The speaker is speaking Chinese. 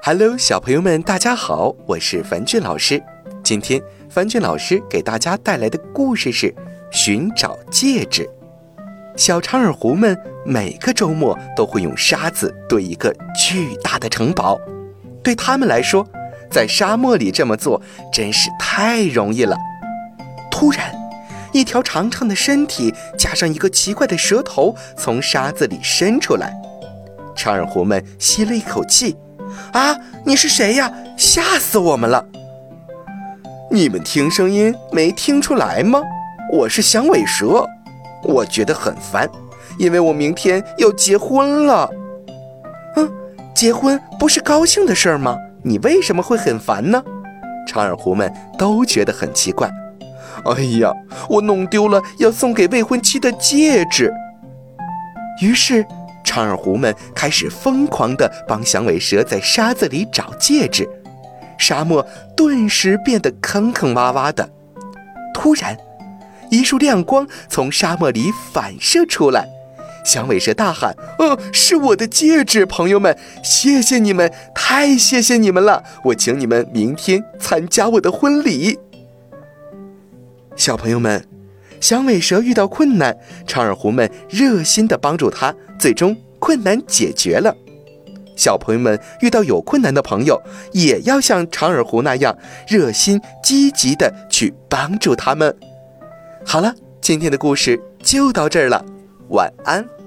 Hello，小朋友们，大家好，我是樊俊老师。今天樊俊老师给大家带来的故事是《寻找戒指》。小长耳狐们每个周末都会用沙子堆一个巨大的城堡，对他们来说，在沙漠里这么做真是太容易了。突然，一条长长的身体加上一个奇怪的舌头从沙子里伸出来，长耳狐们吸了一口气。啊！你是谁呀？吓死我们了！你们听声音没听出来吗？我是响尾蛇，我觉得很烦，因为我明天要结婚了。嗯，结婚不是高兴的事儿吗？你为什么会很烦呢？长耳狐们都觉得很奇怪。哎呀，我弄丢了要送给未婚妻的戒指。于是。长耳狐们开始疯狂地帮响尾蛇在沙子里找戒指，沙漠顿时变得坑坑洼洼的。突然，一束亮光从沙漠里反射出来，响尾蛇大喊：“哦，是我的戒指！朋友们，谢谢你们，太谢谢你们了！我请你们明天参加我的婚礼。”小朋友们。响尾蛇遇到困难，长耳狐们热心地帮助它，最终困难解决了。小朋友们遇到有困难的朋友，也要像长耳狐那样热心积极地去帮助他们。好了，今天的故事就到这儿了，晚安。